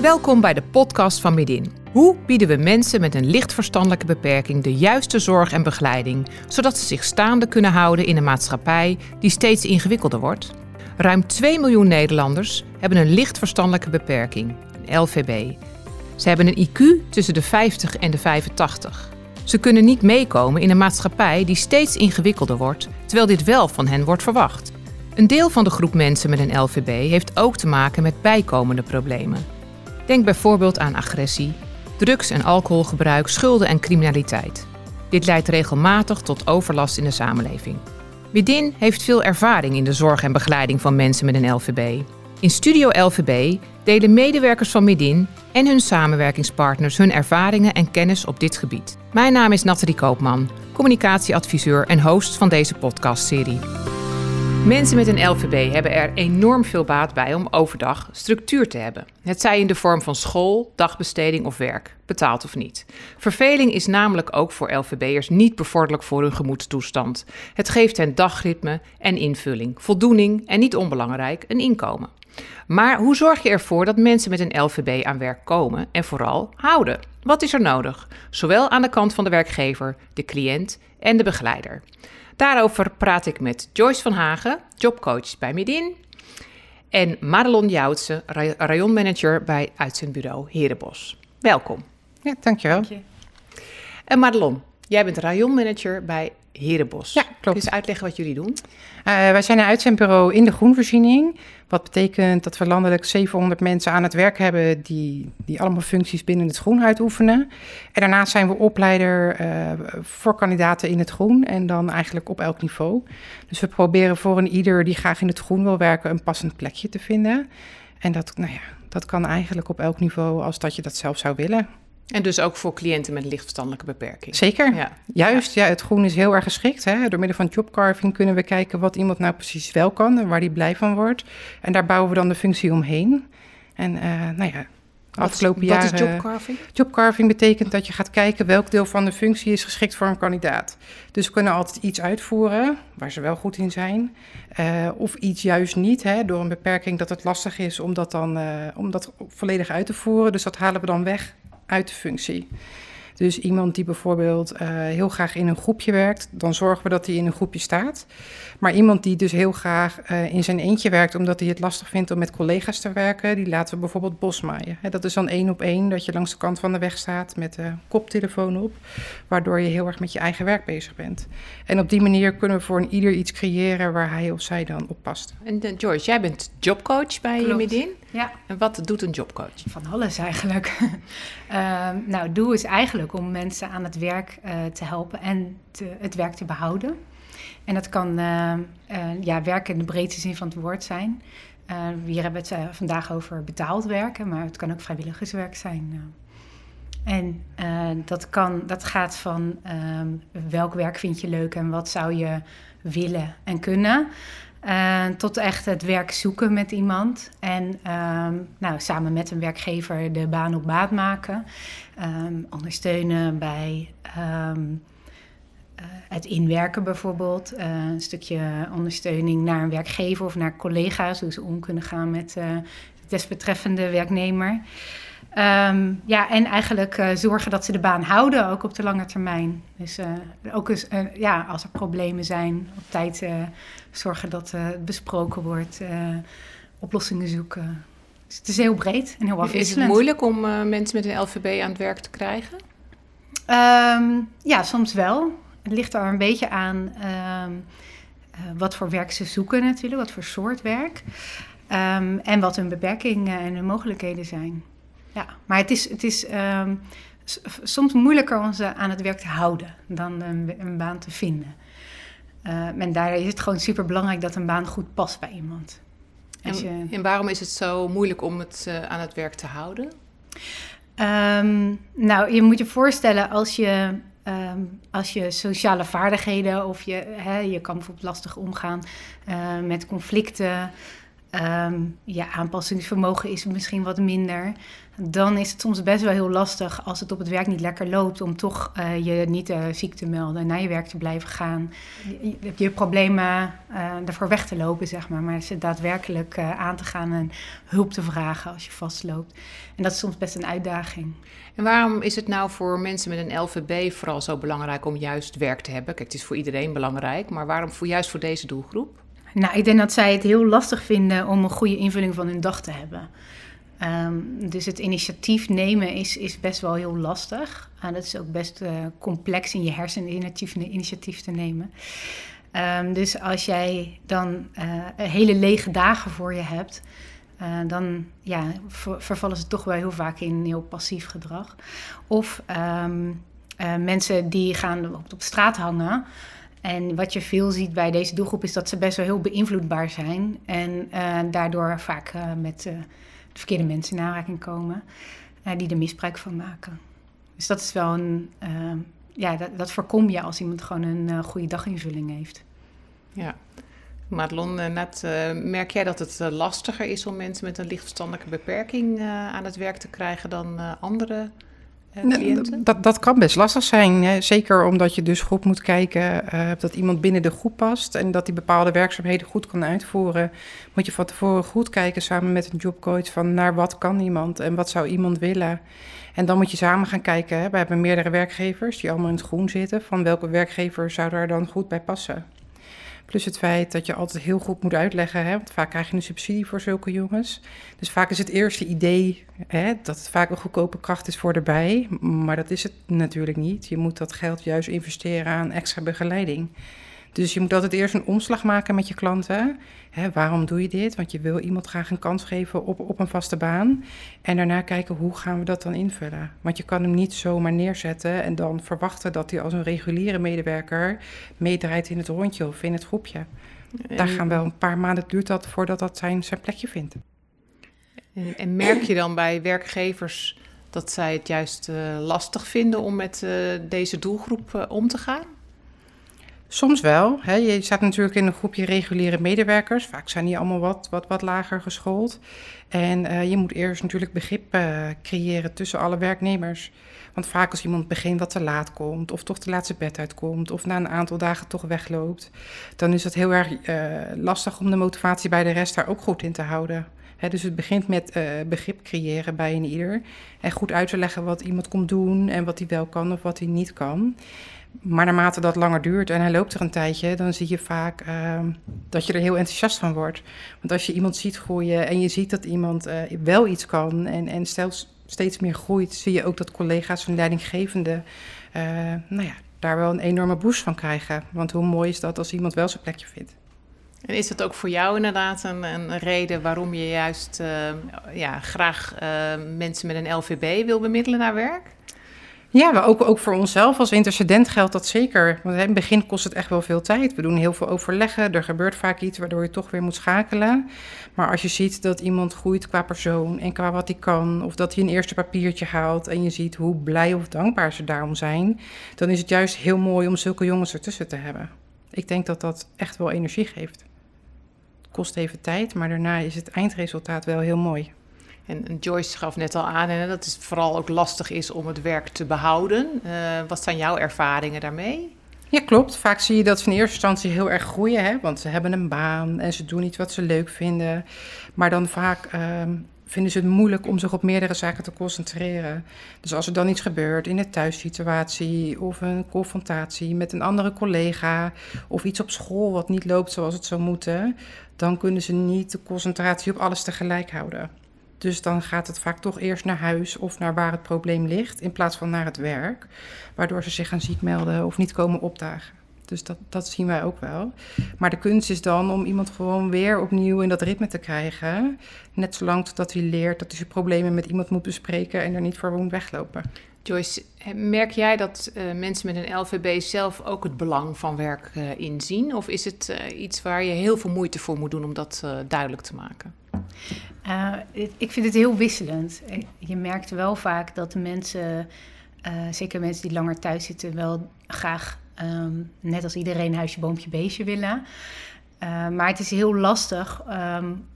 Welkom bij de podcast van Midin. Hoe bieden we mensen met een licht verstandelijke beperking de juiste zorg en begeleiding, zodat ze zich staande kunnen houden in een maatschappij die steeds ingewikkelder wordt? Ruim 2 miljoen Nederlanders hebben een licht verstandelijke beperking, een LVB. Ze hebben een IQ tussen de 50 en de 85. Ze kunnen niet meekomen in een maatschappij die steeds ingewikkelder wordt, terwijl dit wel van hen wordt verwacht. Een deel van de groep mensen met een LVB heeft ook te maken met bijkomende problemen. Denk bijvoorbeeld aan agressie, drugs- en alcoholgebruik, schulden en criminaliteit. Dit leidt regelmatig tot overlast in de samenleving. Widin heeft veel ervaring in de zorg en begeleiding van mensen met een LVB. In Studio LVB delen medewerkers van Midin en hun samenwerkingspartners hun ervaringen en kennis op dit gebied. Mijn naam is Nathalie Koopman, communicatieadviseur en host van deze podcastserie. Mensen met een LVB hebben er enorm veel baat bij om overdag structuur te hebben. Het zij in de vorm van school, dagbesteding of werk, betaald of niet. Verveling is namelijk ook voor LVB'ers niet bevorderlijk voor hun gemoedstoestand. Het geeft hen dagritme en invulling, voldoening en niet onbelangrijk een inkomen. Maar hoe zorg je ervoor dat mensen met een LVB aan werk komen en vooral houden? Wat is er nodig? Zowel aan de kant van de werkgever, de cliënt en de begeleider. Daarover praat ik met Joyce van Hagen, jobcoach bij Midin. En Madelon Joutsen, rayonmanager bij uitzendbureau Herenbos. Welkom. Ja, dankjewel. Dank je. En Madelon, jij bent rayonmanager bij Herenbos. Ja, klopt. Kun je eens uitleggen wat jullie doen? Uh, wij zijn een uitzendbureau in de groenvoorziening. Wat betekent dat we landelijk 700 mensen aan het werk hebben die, die allemaal functies binnen het groen uitoefenen. En daarnaast zijn we opleider uh, voor kandidaten in het groen en dan eigenlijk op elk niveau. Dus we proberen voor een ieder die graag in het groen wil werken een passend plekje te vinden. En dat, nou ja, dat kan eigenlijk op elk niveau als dat je dat zelf zou willen. En dus ook voor cliënten met lichtverstandelijke beperking. Zeker. Ja. Juist, ja. het groen is heel erg geschikt. Hè? Door middel van jobcarving kunnen we kijken wat iemand nou precies wel kan en waar die blij van wordt. En daar bouwen we dan de functie omheen. En uh, nou ja, afgelopen jaren... Wat is jobcarving? Jobcarving betekent dat je gaat kijken welk deel van de functie is geschikt voor een kandidaat. Dus we kunnen altijd iets uitvoeren waar ze wel goed in zijn. Uh, of iets juist niet, hè, door een beperking dat het lastig is om dat dan uh, om dat volledig uit te voeren. Dus dat halen we dan weg uit de functie. Dus iemand die bijvoorbeeld uh, heel graag in een groepje werkt, dan zorgen we dat hij in een groepje staat. Maar iemand die dus heel graag uh, in zijn eentje werkt, omdat hij het lastig vindt om met collega's te werken, die laten we bijvoorbeeld bosmaaien. He, dat is dan één op één, dat je langs de kant van de weg staat met de koptelefoon op, waardoor je heel erg met je eigen werk bezig bent. En op die manier kunnen we voor een ieder iets creëren waar hij of zij dan op past. En uh, George, jij bent jobcoach bij. Midin. Ja. En wat doet een jobcoach? Van alles eigenlijk. uh, nou, het doel is eigenlijk om mensen aan het werk uh, te helpen en te, het werk te behouden. En dat kan uh, ja, werken in de breedste zin van het woord zijn. hier hebben we het vandaag over betaald werken, maar het kan ook vrijwilligerswerk zijn. En dat, kan, dat gaat van ehm, welk werk vind je leuk en wat zou je willen en kunnen. Uh, tot echt het werk zoeken met iemand. En um, nou, samen met een werkgever de baan op baat maken. Um, ondersteunen bij um, uh, het inwerken bijvoorbeeld. Uh, een stukje ondersteuning naar een werkgever of naar collega's. Hoe ze om kunnen gaan met de desbetreffende werknemer. Um, ja, en eigenlijk uh, zorgen dat ze de baan houden, ook op de lange termijn. Dus uh, ook eens, uh, ja, als er problemen zijn, op tijd zorgen dat het besproken wordt, oplossingen zoeken. Dus het is heel breed en heel afwisselend. Is het moeilijk om mensen met een LVB aan het werk te krijgen? Um, ja, soms wel. Het ligt er een beetje aan um, wat voor werk ze zoeken natuurlijk, wat voor soort werk. en wat hun beperkingen en hun mogelijkheden zijn ja. Maar het is, het is um, soms moeilijker om ze aan het werk te houden dan een, een baan te vinden. Uh, en daar is het gewoon super belangrijk dat een baan goed past bij iemand. En, je... en, waarom is het zo moeilijk om het uh, aan het werk te houden? Um, nou, je moet je voorstellen als je, um, als je sociale vaardigheden of je, hè, je kan bijvoorbeeld lastig omgaan uh, met conflicten. Um, je aanpassingsvermogen is misschien wat minder. Dan is het soms best wel heel lastig als het op het werk niet lekker loopt, om toch uh, je niet uh, ziek te melden en naar je werk te blijven gaan. Je, je, problemen uh, ervoor weg te lopen, zeg maar. Maar ze daadwerkelijk aan te gaan en hulp te vragen als je vastloopt. En dat is soms best een uitdaging. En waarom is het nou voor mensen met een LVB vooral zo belangrijk om juist werk te hebben? Kijk, het is voor iedereen belangrijk, maar waarom voor, juist voor deze doelgroep? Nou, ik denk dat zij het heel lastig vinden om een goede invulling van hun dag te hebben. Um, dus het initiatief nemen is, is best wel heel lastig. En dat is ook best uh, complex in je hersenen initiatief, initiatief te nemen. Um, dus als jij dan uh, hele lege dagen voor je hebt, dan ja, ver, vervallen ze toch wel heel vaak in heel passief gedrag. Of um, mensen die gaan op, op straat hangen. En wat je veel ziet bij deze doelgroep is dat ze best wel heel beïnvloedbaar zijn. En uh, daardoor vaak uh, met uh, de verkeerde mensen in aanraking komen, die er misbruik van maken. Dus dat is wel een. ja, dat, dat, voorkom je als iemand gewoon een goede daginvulling heeft. Ja. Madelon, net, merk jij dat het lastiger is om mensen met een lichtverstandelijke beperking aan het werk te krijgen dan andere dat, dat kan best lastig zijn. Hè? Zeker omdat je dus goed moet kijken uh, dat iemand binnen de groep past en dat die bepaalde werkzaamheden goed kan uitvoeren. Moet je van tevoren goed kijken samen met een jobcoach van naar wat kan iemand en wat zou iemand willen. En dan moet je samen gaan kijken. Hè? We hebben meerdere werkgevers die allemaal in het groen zitten. Van welke werkgever zou daar dan goed bij passen? Plus het feit dat je altijd heel goed moet uitleggen. Hè? Want vaak krijg je een subsidie voor zulke jongens. Dus vaak is het eerste idee hè, dat het vaak een goedkope kracht is voor erbij. Maar dat is het natuurlijk niet. Je moet dat geld juist investeren aan extra begeleiding. Dus je moet altijd eerst een omslag maken met je klanten. Hè, waarom doe je dit? Want je wil iemand graag een kans geven op, op een vaste baan. En daarna kijken hoe gaan we dat dan invullen. Want je kan hem niet zomaar neerzetten en dan verwachten dat hij als een reguliere medewerker meedraait in het rondje of in het groepje. Daar gaan wel een paar maanden duurt dat voordat dat zijn, zijn plekje vindt. En, en merk je dan bij werkgevers dat zij het juist uh, lastig vinden om met uh, deze doelgroep uh, om te gaan? Soms wel. Hè. Je staat natuurlijk in een groepje reguliere medewerkers. Vaak zijn die allemaal wat, wat, wat lager geschoold. En uh, je moet eerst natuurlijk begrip uh, creëren tussen alle werknemers. Want vaak als iemand begin wat te laat komt, of toch te laat zijn bed uitkomt, of na een aantal dagen toch wegloopt, dan is het heel erg uh, lastig om de motivatie bij de rest daar ook goed in te houden. Dus het begint met begrip creëren bij een ieder. En goed uit te leggen wat iemand komt doen en wat hij wel kan of wat hij niet kan. Maar naarmate dat langer duurt en hij loopt er een tijdje, dan zie je vaak uh, dat je er heel enthousiast van wordt. Want als je iemand ziet groeien en je ziet dat iemand uh, wel iets kan en, en steeds, steeds meer groeit, zie je ook dat collega's en leidinggevenden uh, nou ja, daar wel een enorme boost van krijgen. Want hoe mooi is dat als iemand wel zijn plekje vindt. En is dat ook voor jou inderdaad een, een reden waarom je juist ja, graag mensen met een LVB wil bemiddelen naar werk? Ja, maar ook, ook voor onszelf als intercedent geldt dat zeker. Want in het begin kost het echt wel veel tijd. We doen heel veel overleggen. Er gebeurt vaak iets waardoor je toch weer moet schakelen. Maar als je ziet dat iemand groeit qua persoon en qua wat hij kan, of dat hij een eerste papiertje haalt en je ziet hoe blij of dankbaar ze daarom zijn, dan is het juist heel mooi om zulke jongens ertussen te hebben. Ik denk dat dat echt wel energie geeft. Het kost even tijd, maar daarna is het eindresultaat wel heel mooi. En, Joyce gaf net al aan hè, dat het vooral ook lastig is om het werk te behouden. Uh, wat zijn jouw ervaringen daarmee? Ja, klopt. Vaak zie je dat ze in eerste instantie heel erg groeien, hè? want ze hebben een baan en ze doen iets wat ze leuk vinden. Maar dan vaak um, vinden ze het moeilijk om zich op meerdere zaken te concentreren. Dus als er dan iets gebeurt in een thuissituatie of een confrontatie met een andere collega of iets op school wat niet loopt zoals het zou moeten, dan kunnen ze niet de concentratie op alles tegelijk houden. Dus dan gaat het vaak toch eerst naar huis of naar waar het probleem ligt, in plaats van naar het werk, waardoor ze zich gaan ziek melden of niet komen opdagen. Dus dat, dat zien wij ook wel. Maar de kunst is dan om iemand gewoon weer opnieuw in dat ritme te krijgen. Net zolang totdat hij leert dat hij zijn problemen met iemand moet bespreken en er niet voor moet weglopen. Joyce, merk jij dat uh, mensen met een LVB zelf ook het belang van werk uh, inzien? Of is het uh, iets waar je heel veel moeite voor moet doen om dat duidelijk te maken? Uh, ik vind het heel wisselend. Je merkt wel vaak dat de mensen, uh, zeker mensen die langer thuis zitten, wel graag, um, net als iedereen, huisje, boompje, beestje willen. Maar het is heel lastig um,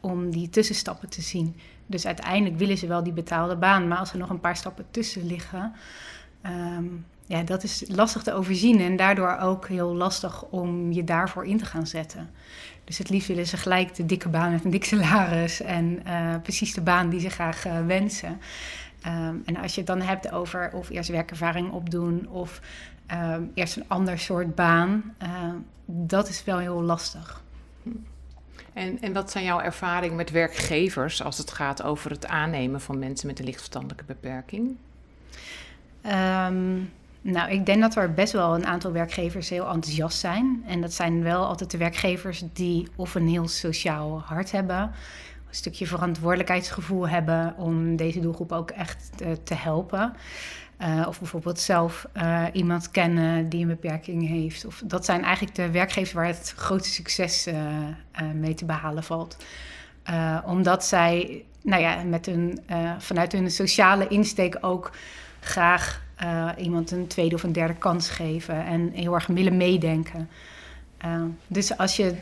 om die tussenstappen te zien. Dus uiteindelijk willen ze wel die betaalde baan, maar als er nog een paar stappen tussen liggen, ehm, ja, dat is lastig te overzien en daardoor ook heel lastig om je daarvoor in te gaan zetten. Dus het liefst willen ze gelijk de dikke baan met een dik salaris en uh, precies de baan die ze graag uh, wensen. Um, en als je het dan hebt over of eerst werkervaring opdoen of um, eerst een ander soort baan, uh, dat is wel heel lastig. En, en wat zijn jouw ervaringen met werkgevers als het gaat over het aannemen van mensen met een lichtverstandelijke beperking? Um, nou, ik denk dat er best wel een aantal werkgevers heel enthousiast zijn. En dat zijn wel altijd de werkgevers die of een heel sociaal hart hebben, een stukje verantwoordelijkheidsgevoel hebben om deze doelgroep ook echt uh, te helpen. Uh, of bijvoorbeeld zelf uh, iemand kennen die een beperking heeft. Of, dat zijn eigenlijk de werkgevers waar het grootste succes mee te behalen valt. omdat zij nou ja, met hun, vanuit hun sociale insteek ook graag uh, iemand een tweede of een derde kans geven en heel erg willen meedenken. Uh, dus als je,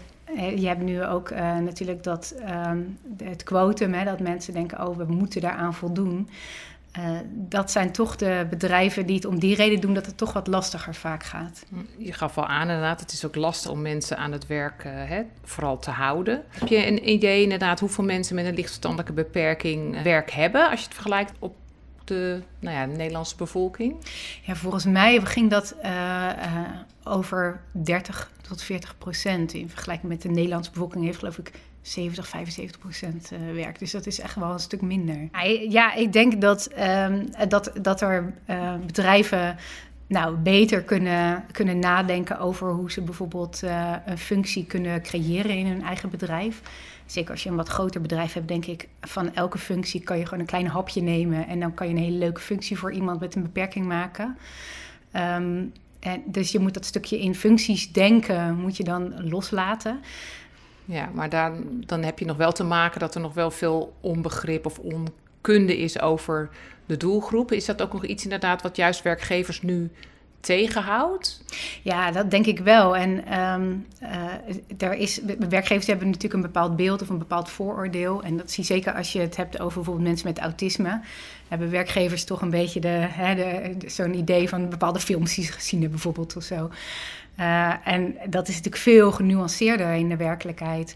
je hebt nu ook natuurlijk dat um, het quotum, hè, dat mensen denken, oh, we moeten daaraan voldoen. dat zijn toch de bedrijven die het om die reden doen dat het toch wat lastiger vaak gaat. Je gaf al aan inderdaad, het is ook lastig om mensen aan het werk hè, vooral te houden. Heb je een idee inderdaad hoeveel mensen met een lichtverstandelijke beperking werk hebben als je het vergelijkt op de nou ja, Nederlandse bevolking? Ja, volgens mij ging dat uh, uh, over 30 tot 40 procent. In vergelijking met de Nederlandse bevolking heeft geloof ik 70, 75 procent uh, werk. Dus dat is echt wel een stuk minder. Ja, ik denk dat, um, dat, dat er bedrijven nou, beter kunnen, kunnen nadenken over hoe ze bijvoorbeeld een functie kunnen creëren in hun eigen bedrijf. Zeker als je een wat groter bedrijf hebt, denk ik, van elke functie kan je gewoon een klein hapje nemen. En dan kan je een hele leuke functie voor iemand met een beperking maken. Um, en dus je moet dat stukje in functies denken, moet je dan loslaten. Ja, maar dan, dan heb je nog wel te maken dat er nog wel veel onbegrip of onkunde is over de doelgroep. Is dat ook nog iets inderdaad wat juist werkgevers nu tegenhoudt? Ja, dat denk ik wel. En um, er is, werkgevers hebben natuurlijk een bepaald beeld of een bepaald vooroordeel. En dat zie je zeker als je het hebt over bijvoorbeeld mensen met autisme. Hebben werkgevers toch een beetje de, hè, zo'n idee van bepaalde films die ze gezien hebben, bijvoorbeeld of zo. Uh, en dat is natuurlijk veel genuanceerder in de werkelijkheid.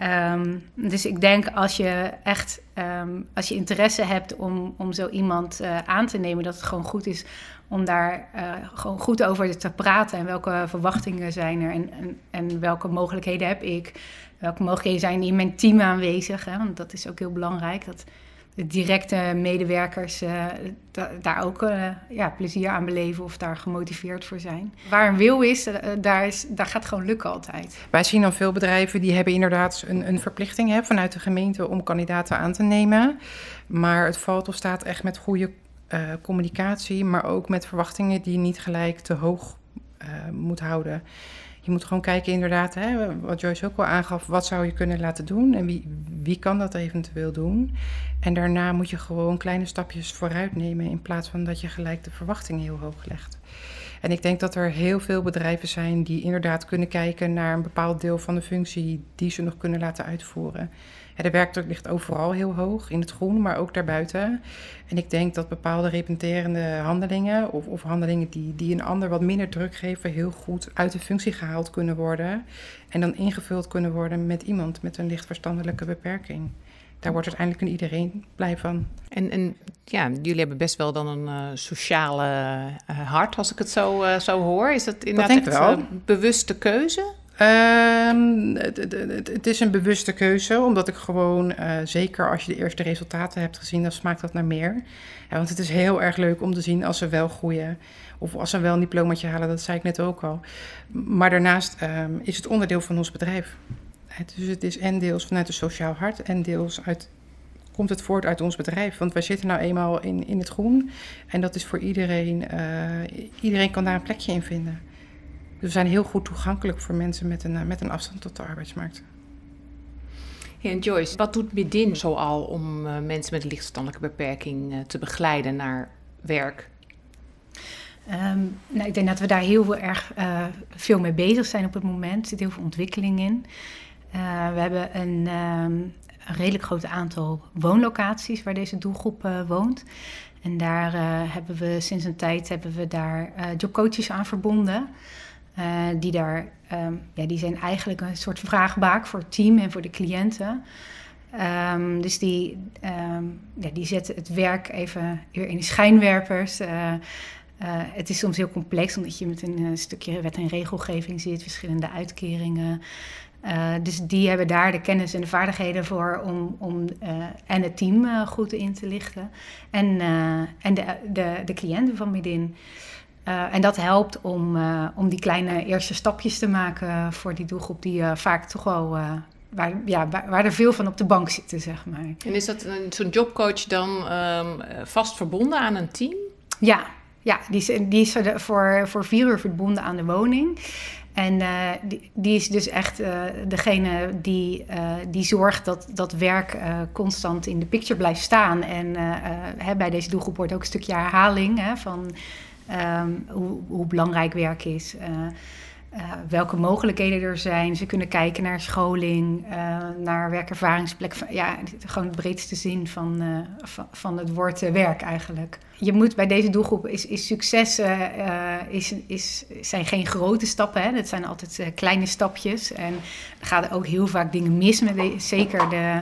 Um, dus ik denk als je echt um, als je interesse hebt om, om zo iemand uh, aan te nemen, dat het gewoon goed is om daar uh, gewoon goed over te praten. En welke verwachtingen zijn er en, en, en, welke mogelijkheden heb ik? Welke mogelijkheden zijn in mijn team aanwezig? Hè? Want dat is ook heel belangrijk. Dat de directe medewerkers da daar ook uh, ja, plezier aan beleven of daar gemotiveerd voor zijn. Waar een wil is, uh, daar, is daar gaat gewoon lukken altijd. Wij zien dan veel bedrijven die hebben inderdaad een, een verplichting hè, vanuit de gemeente om kandidaten aan te nemen. Maar het valt of staat echt met goede communicatie, maar ook met verwachtingen die niet gelijk te hoog moet houden. Je moet gewoon kijken inderdaad, hè, wat Joyce ook al aangaf, wat zou je kunnen laten doen en wie, wie kan dat eventueel doen. En daarna moet je gewoon kleine stapjes vooruit nemen in plaats van dat je gelijk de verwachtingen heel hoog legt. En ik denk dat er heel veel bedrijven zijn die inderdaad kunnen kijken naar een bepaald deel van de functie die ze nog kunnen laten uitvoeren. de werkdruk ligt overal heel hoog, in het groen, maar ook daarbuiten. En ik denk dat bepaalde repenterende handelingen of, of handelingen die, die een ander wat minder druk geven, heel goed uit de functie gehaald kunnen worden. En dan ingevuld kunnen worden met iemand met een licht verstandelijke beperking daar wordt uiteindelijk iedereen blij van. En, en ja, jullie hebben best wel dan een uh, sociale uh, hart, als ik het zo, uh, zo hoor. Is dat inderdaad dat echt een bewuste keuze? Um, het, is een bewuste keuze, omdat ik gewoon, zeker als je de eerste resultaten hebt gezien, dan smaakt dat naar meer. Ja, want het is heel erg leuk om te zien als ze wel groeien. Of als ze wel een diplomaatje halen, dat zei ik net ook al. Maar daarnaast um, is het onderdeel van ons bedrijf. Dus het is en deels vanuit het sociaal hart en deels uit, komt het voort uit ons bedrijf. Want wij zitten nou eenmaal in, in het groen en dat is voor iedereen, uh, iedereen kan daar een plekje in vinden. Dus we zijn heel goed toegankelijk voor mensen met een, met een afstand tot de arbeidsmarkt. en Joyce, wat doet Midin zoal om uh, mensen met een lichtverstandelijke beperking uh, te begeleiden naar werk? Um, nou, ik denk dat we daar heel erg uh, veel mee bezig zijn op het moment. Er zit heel veel ontwikkeling in. We hebben een, ehm, een, redelijk groot aantal woonlocaties waar deze doelgroep woont. En daar hebben we sinds een tijd hebben we daar jobcoaches aan verbonden. die, daar, um, ja, die zijn eigenlijk een soort vraagbaak voor het team en voor de cliënten. Um, dus die, ja, die zetten het werk even weer in de schijnwerpers. Uh, uh, het is soms heel complex, omdat je met een uh, stukje wet en regelgeving zit, verschillende uitkeringen. Dus die hebben daar de kennis en de vaardigheden voor om, om en het team goed in te lichten. En, en de, de, de cliënten van Midin. en dat helpt om, om die kleine eerste stapjes te maken voor die doelgroep die vaak toch wel waar, ja, waar, er veel van op de bank zitten, zeg maar. En is dat zo'n jobcoach dan um, vast verbonden aan een team? Ja, ja die, is, die is voor, voor vier uur verbonden aan de woning. En uh, die, is dus echt uh, degene die, uh, die zorgt dat dat werk constant in de picture blijft staan. En hè, bij deze doelgroep wordt ook een stukje herhaling hè, van um, hoe, hoe, belangrijk werk is. Uh, welke mogelijkheden er zijn. Ze kunnen kijken naar scholing, uh, naar werkervaringsplek. Ja, gewoon de breedste zin van, uh, van, van, het woord werk eigenlijk. Je moet bij deze doelgroep is, is succes is, is, zijn geen grote stappen. Hè? Dat zijn altijd kleine stapjes. En er gaan ook heel vaak dingen mis met zeker de.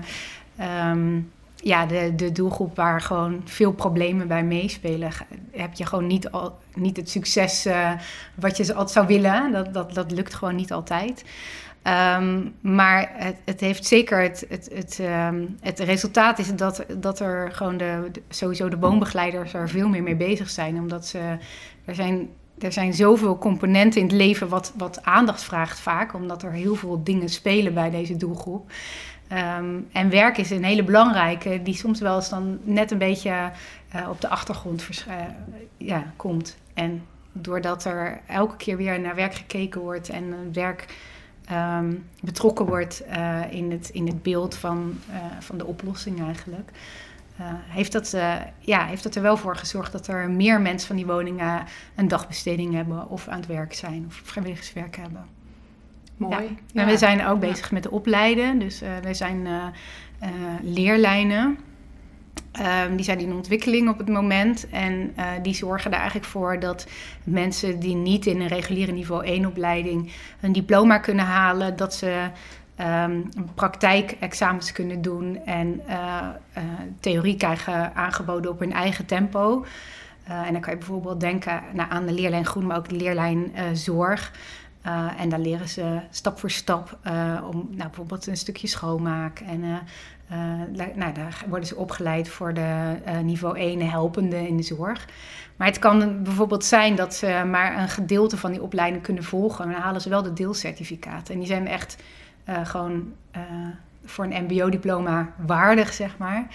Um, ja, de, de doelgroep waar gewoon veel problemen bij meespelen, heb je gewoon niet, al, niet het succes uh, wat je zou willen. Dat, dat, dat lukt gewoon niet altijd. Um, maar het, het, heeft zeker het, het, het, um, het resultaat is dat, dat er gewoon de, sowieso de woonbegeleiders er veel meer mee bezig zijn. Omdat ze, er zijn er zijn zoveel componenten in het leven wat, wat aandacht vraagt vaak, omdat er heel veel dingen spelen bij deze doelgroep. Um, en werk is een hele belangrijke, die soms wel eens dan net een beetje uh, op de achtergrond uh, ja, komt. En doordat er elke keer weer naar werk gekeken wordt en werk um, betrokken wordt uh, in, het, in het beeld van, van de oplossing eigenlijk, heeft, dat, ja, heeft dat er wel voor gezorgd dat er meer mensen van die woningen een dagbesteding hebben of aan het werk zijn of vrijwilligerswerk hebben. Mooi. Ja. En we zijn ook bezig met de opleiden. Dus uh, wij zijn uh, uh, leerlijnen. Um, die zijn in ontwikkeling op het moment. En die zorgen er eigenlijk voor dat mensen die niet in een reguliere niveau 1 opleiding een diploma kunnen halen, dat ze um, praktijkexamens kunnen doen en theorie krijgen aangeboden op hun eigen tempo. en dan kan je bijvoorbeeld denken nou, aan de leerlijn groen, maar ook de leerlijn zorg. Uh, en daar leren ze stap voor stap uh, om nou, bijvoorbeeld een stukje schoonmaak. En uh, nou, daar worden ze opgeleid voor de niveau 1 helpende in de zorg. Maar het kan bijvoorbeeld zijn dat ze maar een gedeelte van die opleiding kunnen volgen. En dan halen ze wel de deelcertificaten. En die zijn echt gewoon voor een MBO-diploma waardig, zeg maar.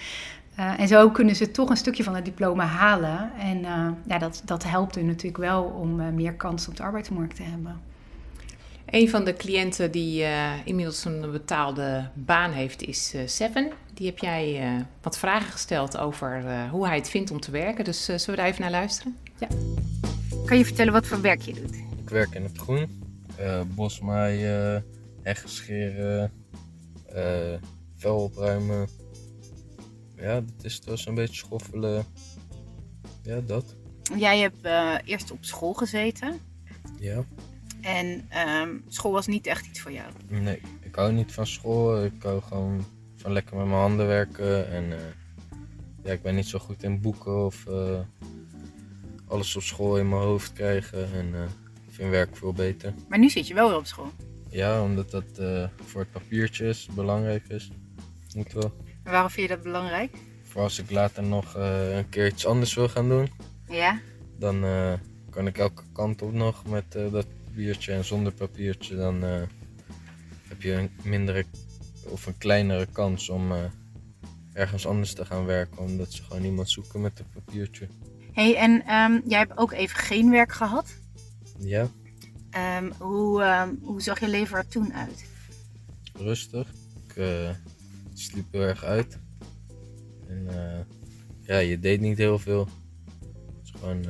en zo kunnen ze toch een stukje van het diploma halen. En ja, dat, dat helpt hun natuurlijk wel om meer kans op de arbeidsmarkt te hebben. Een van de cliënten die uh, inmiddels een betaalde baan heeft is uh, Seven. Die heb jij uh, wat vragen gesteld over hoe hij het vindt om te werken. Dus zullen we daar even naar luisteren? Ja. Kan je vertellen wat voor werk je doet? Ik werk in het groen. bosmaaien, heggen scheren, vel opruimen. Ja, dat is dus een beetje schoffelen. Ja, dat. Jij hebt eerst op school gezeten. Ja. En um, school was niet echt iets voor jou? Nee, ik hou niet van school. Ik hou gewoon van lekker met mijn handen werken. En uh, ja, ik ben niet zo goed in boeken of uh, alles op school in mijn hoofd krijgen. En uh, ik vind werk veel beter. Maar nu zit je wel weer op school? Ja, omdat dat voor het papiertje is, belangrijk is. Moet wel. En waarom vind je dat belangrijk? Voor als ik later nog een keer iets anders wil gaan doen. Ja? Dan kan ik elke kant op nog met dat papiertje en zonder papiertje, dan uh, heb je een mindere of een kleinere kans om uh, ergens anders te gaan werken, omdat ze gewoon iemand zoeken met een papiertje. hey, en um, jij hebt ook even geen werk gehad? Ja. Um, hoe, um, hoe zag je leven er toen uit? Rustig. Ik uh, sliep heel erg uit. En ja, je deed niet heel veel. Het is gewoon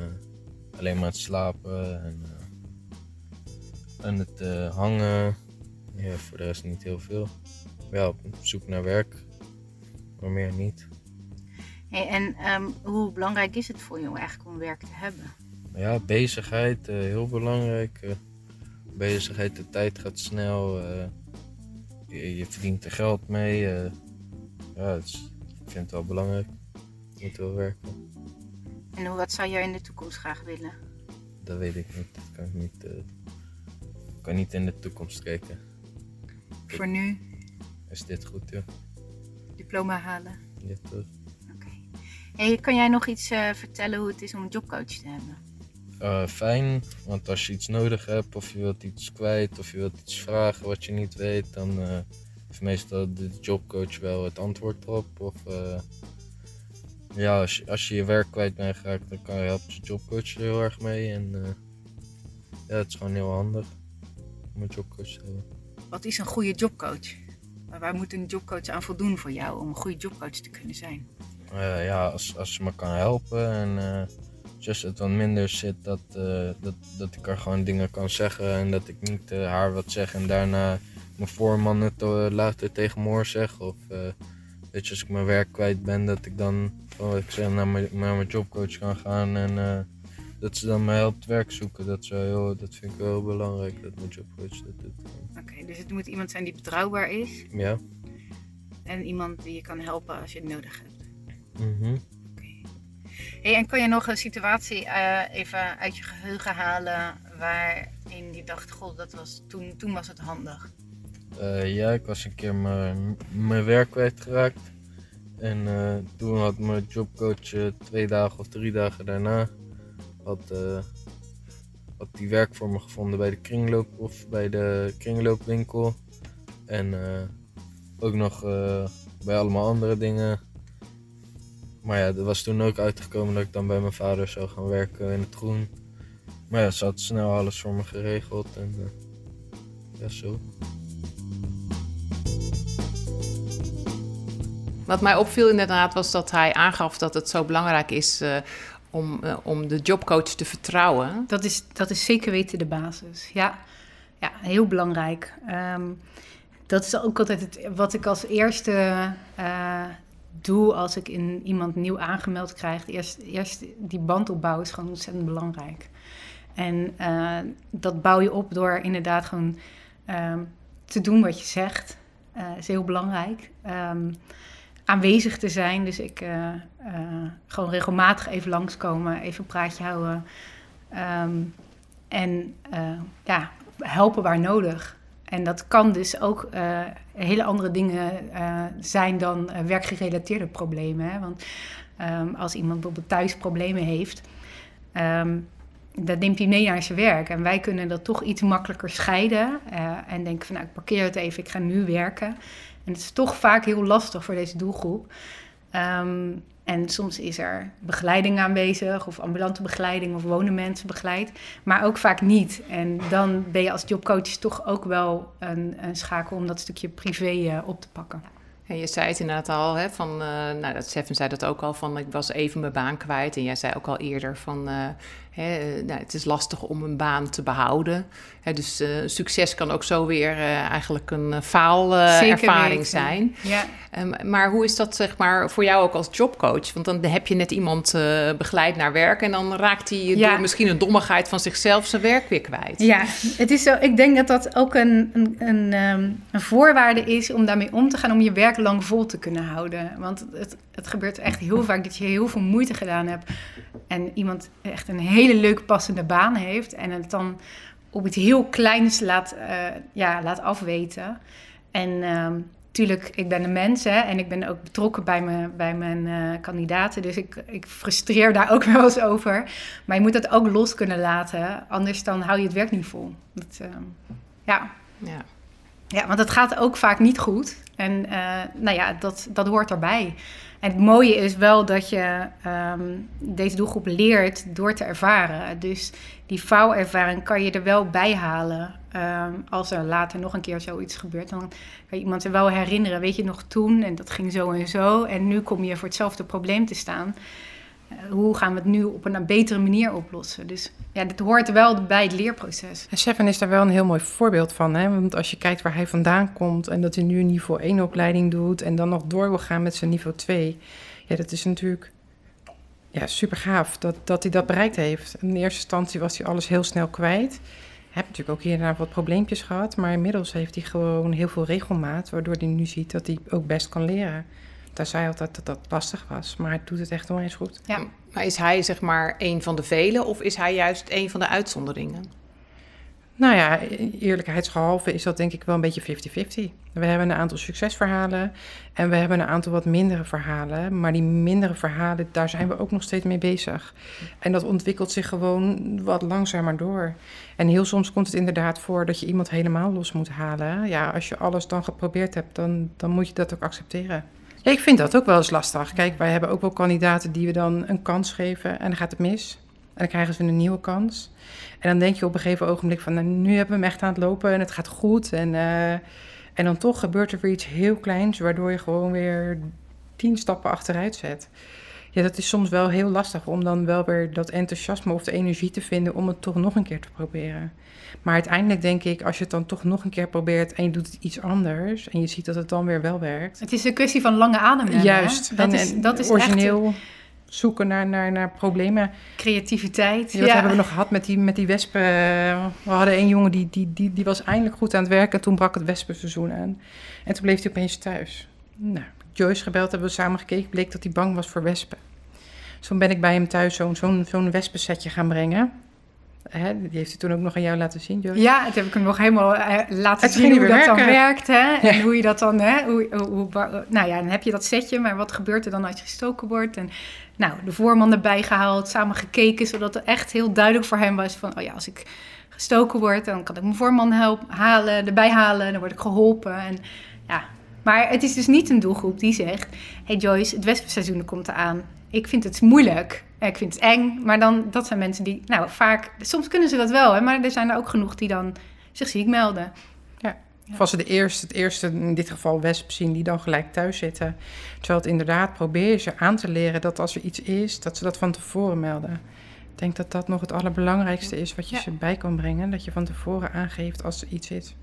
alleen maar het slapen en aan het uh, hangen. Ja, voor de rest niet heel veel. Ja, op zoek naar werk, maar meer niet. Hey, en ehm, hoe belangrijk is het voor jou eigenlijk om werk te hebben? Ja, bezigheid, eh, heel belangrijk. eh. bezigheid, de tijd gaat snel. eh, je, je verdient er geld mee. eh. ja, het is- ik vind het wel belangrijk. Je moet wel werken. En wat zou jij in de toekomst graag willen? Dat weet ik niet. Dat kan ik niet, eh, kan niet in de toekomst kijken. Voor nu Is dit goed, ja? diploma halen. Ja, toch? Oké. Hey, kan jij nog iets eh, vertellen hoe het is om een jobcoach te hebben? Eh, fijn, want als je iets nodig hebt of je wilt iets kwijt of je wilt iets vragen wat je niet weet, dan eh heeft meestal de jobcoach wel het antwoord erop. Of ja, als je, als je je werk kwijt bent geraakt, dan kan je helpt je jobcoach er heel erg mee. En ja, het is gewoon heel handig om een jobcoach te hebben. Wat is een goede jobcoach? Waar- moet een jobcoach aan voldoen voor jou om een goede jobcoach te kunnen zijn? Eh, ja, als, als ze me kan helpen en eh als het wat minder zit, dat, eh, dat, dat ik er gewoon dingen kan zeggen en dat ik niet haar wat zeg en daarna mijn voorman het later tegen me hoor zeg. Of weet je, als ik mijn werk kwijt ben, dat ik dan gewoon ik zeg, naar, mijn, naar mijn jobcoach kan gaan en dat ze dan mij helpt werk zoeken. Dat, wel heel, dat vind ik wel heel belangrijk, dat mijn jobcoach dat doet. Oké, dus het moet iemand zijn die betrouwbaar is Ja. en iemand die je kan helpen als je het nodig hebt. Mhm. Hey, en kan je nog een situatie eh, even uit je geheugen halen waarin je dacht, goh, dat was, toen, toen was het handig? Eh, ja, ik was een keer mijn werk kwijtgeraakt. En eh, toen had mijn jobcoach twee dagen of drie dagen daarna had, eh, die werk voor me gevonden bij de kringloop of bij de kringloopwinkel. En eh, ook nog eh, bij allemaal andere dingen. Maar ja, er was toen ook uitgekomen dat ik dan bij mijn vader zou gaan werken in het groen. Maar ja, ze had snel alles voor me geregeld en ja, zo. Wat mij opviel inderdaad was dat hij aangaf dat het zo belangrijk is om, eh, om de jobcoach te vertrouwen. Dat is, dat is zeker weten de basis. Ja, ja heel belangrijk. Ehm, dat is ook altijd het, wat ik als eerste eh, doe als ik in iemand nieuw aangemeld krijg. Eerst, eerst die band opbouwen is gewoon ontzettend belangrijk. En eh, dat bouw je op door inderdaad gewoon ehm, te doen wat je zegt. Eh is heel belangrijk. Ehm, aanwezig te zijn. Dus ik eh, eh, gewoon regelmatig even langskomen, even een praatje houden. Ehm, en eh, ja, helpen waar nodig. En dat kan dus ook hele andere dingen zijn dan werkgerelateerde problemen. Hè? Want ehm, als iemand bijvoorbeeld thuis problemen heeft, ehm, dat neemt hij mee naar zijn werk. En wij kunnen dat toch iets makkelijker scheiden. en denken van, nou, ik parkeer het even, ik ga nu werken. En het is toch vaak heel lastig voor deze doelgroep. Ehm, en soms is er begeleiding aanwezig, of ambulante begeleiding, of wonen mensen begeleid, maar ook vaak niet. En dan ben je als jobcoach toch ook wel een, een schakel om dat stukje privé eh, op te pakken. En je zei het inderdaad al, hè, van, eh, nou, dat Seven zei dat ook al, van ik was even mijn baan kwijt. En jij zei ook al eerder van, eh, eh, nou, het is lastig om een baan te behouden. Dus eh, succes kan ook zo weer eh, eigenlijk een Zeker faalervaring zijn. Ja, Ehm, maar hoe is dat zeg maar voor jou ook als jobcoach? Want dan heb je net iemand begeleid naar werk en dan raakt hij Ja. door misschien een dommigheid van zichzelf zijn werk weer kwijt. Ja, het is zo, ik denk dat dat ook een, een, een, ehm, een voorwaarde is om daarmee om te gaan, om je werk lang vol te kunnen houden. Want het, het gebeurt echt heel vaak dat je heel veel moeite gedaan hebt en iemand echt een hele leuk passende baan heeft en het dan op iets heel kleins laat, eh, ja, laat afweten. En ehm tuurlijk, ik ben een mens hè, en ik ben ook betrokken bij mijn, bij mijn eh, kandidaten. Dus ik, ik frustreer daar ook wel eens over. Maar je moet dat ook los kunnen laten, anders dan hou je het werk niet vol. Dat, ehm, ja. Ja. Ja, want het gaat ook vaak niet goed. En eh, nou ja, dat, dat hoort erbij. En het mooie is wel dat je ehm, deze doelgroep leert door te ervaren. Dus die foulervaring kan je er wel bij halen. Ehm, als er later nog een keer zoiets gebeurt, dan kan je iemand er wel herinneren. Weet je nog toen, en dat ging zo en zo. En nu kom je voor hetzelfde probleem te staan. Hoe gaan we het nu op een betere manier oplossen? Dus ja, dit hoort wel bij het leerproces. En Seven is daar wel een heel mooi voorbeeld van. Hè? Want als je kijkt waar hij vandaan komt en dat hij nu een niveau 1 opleiding doet en dan nog door wil gaan met zijn niveau 2. Ja, dat is natuurlijk ja, super gaaf dat, dat hij dat bereikt heeft. In eerste instantie was hij alles heel snel kwijt. Hij heeft natuurlijk ook hierna wat probleempjes gehad, maar inmiddels heeft hij gewoon heel veel regelmaat, waardoor hij nu ziet dat hij ook best kan leren. Daar zei altijd dat dat lastig was, maar hij doet het echt onwijs goed. Ja. Maar is hij zeg maar een van de velen of is hij juist een van de uitzonderingen? Nou ja, eerlijkheidsgehalve is dat denk ik wel een beetje 50-50. We hebben een aantal succesverhalen en we hebben een aantal wat mindere verhalen. Maar die mindere verhalen, daar zijn we ook nog steeds mee bezig. En dat ontwikkelt zich gewoon wat langzamer door. En heel soms komt het inderdaad voor dat je iemand helemaal los moet halen. Ja, als je alles dan geprobeerd hebt, dan, dan moet je dat ook accepteren. Ik vind dat ook wel eens lastig. Kijk, wij hebben ook wel kandidaten die we dan een kans geven en dan gaat het mis. En dan krijgen ze een nieuwe kans. En dan denk je op een gegeven ogenblik van, nou, nu hebben we hem echt aan het lopen en het gaat goed. En, uh, en dan toch gebeurt er weer iets heel kleins, waardoor je gewoon weer tien stappen achteruit zet. Ja, dat is soms wel heel lastig om dan wel weer dat enthousiasme of de energie te vinden om het toch nog een keer te proberen. Maar uiteindelijk denk ik, als je het dan toch nog een keer probeert en je doet het iets anders en je ziet dat het dan weer wel werkt. Het is een kwestie van lange adem. Juist. Dat, is, dat is origineel. Echt zoeken naar, naar, naar problemen. Creativiteit. Ja, wat hebben we nog gehad met die, met die wespen? We hadden een jongen die, die, die, die was eindelijk goed aan het werken. En toen brak het wespenseizoen aan. En toen bleef hij opeens thuis. Nou, Joyce gebeld, hebben we samen gekeken. Bleek dat hij bang was voor wespen. Zo ben ik bij hem thuis zo'n zo'n zo'n wespensetje gaan brengen. Hè, die heeft hij toen ook nog aan jou laten zien, Joyce? Ja, het heb ik hem nog helemaal uh, laten zien hoe dat werken. dan werkt. Hè? En hoe je dat dan... Hè? Hoe, hoe, hoe, nou ja, dan heb je dat setje, maar wat gebeurt er dan als je gestoken wordt? En nou, de voorman erbij gehaald, samen gekeken, zodat het echt heel duidelijk voor hem was van... oh ja, als ik gestoken word, dan kan ik mijn voorman helpen, halen, erbij halen, dan word ik geholpen. En, ja. Maar het is dus niet een doelgroep die zegt... hey Joyce, het wespenseizoen komt eraan. Ik vind het moeilijk. Ik vind het eng. Maar dan, dat zijn mensen die, nou vaak, soms kunnen ze dat wel, hè, maar er zijn er ook genoeg die dan zich ziek melden. Ja. Of als ze de eerste, het eerste, in dit geval wesp zien, die dan gelijk thuis zitten. Terwijl het inderdaad probeer je ze aan te leren dat als er iets is, dat ze dat van tevoren melden. Ik denk dat dat nog het allerbelangrijkste is wat je ze bij kan brengen. Dat je van tevoren aangeeft als er iets is.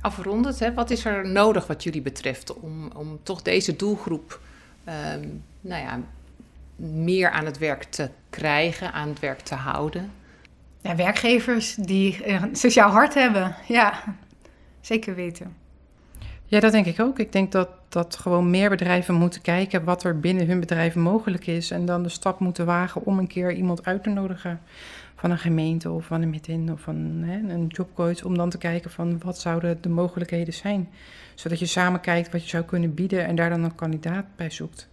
Afrondend, hè, wat is er nodig wat jullie betreft om, om toch deze doelgroep um, nou ja, meer aan het werk te krijgen, aan het werk te houden? Ja, werkgevers die een sociaal hart hebben, ja, zeker weten. Ja, dat denk ik ook. Ik denk dat, dat gewoon meer bedrijven moeten kijken wat er binnen hun bedrijf mogelijk is. En dan de stap moeten wagen om een keer iemand uit te nodigen van een gemeente of van een metin of van hè, een jobcoach. Om dan te kijken van wat zouden de mogelijkheden zijn. Zodat je samen kijkt wat je zou kunnen bieden en daar dan een kandidaat bij zoekt.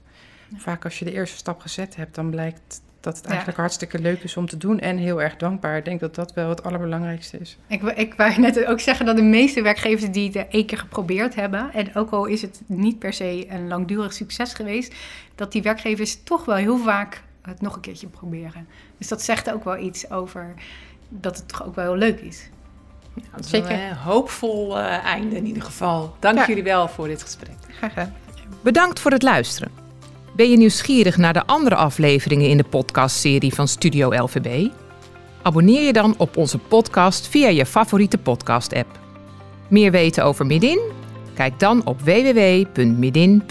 Vaak als je de eerste stap gezet hebt, dan blijkt dat het eigenlijk hartstikke leuk is om te doen en heel erg dankbaar. Ik denk dat dat wel het allerbelangrijkste is. Ik, ik wou net ook zeggen dat de meeste werkgevers die het één keer geprobeerd hebben, en ook al is het niet per se een langdurig succes geweest, dat die werkgevers toch wel heel vaak het nog een keertje proberen. Dus dat zegt ook wel iets over dat het toch ook wel heel leuk is. Nou, Zeker. Een hoopvol uh, einde in ieder geval. Dank jullie wel voor dit gesprek. Graag gedaan. Bedankt voor het luisteren. Ben je nieuwsgierig naar de andere afleveringen in de podcastserie van Studio LVB? Abonneer je dan op onze podcast via je favoriete podcast-app. Meer weten over Midin? Kijk dan op www.midin.nl.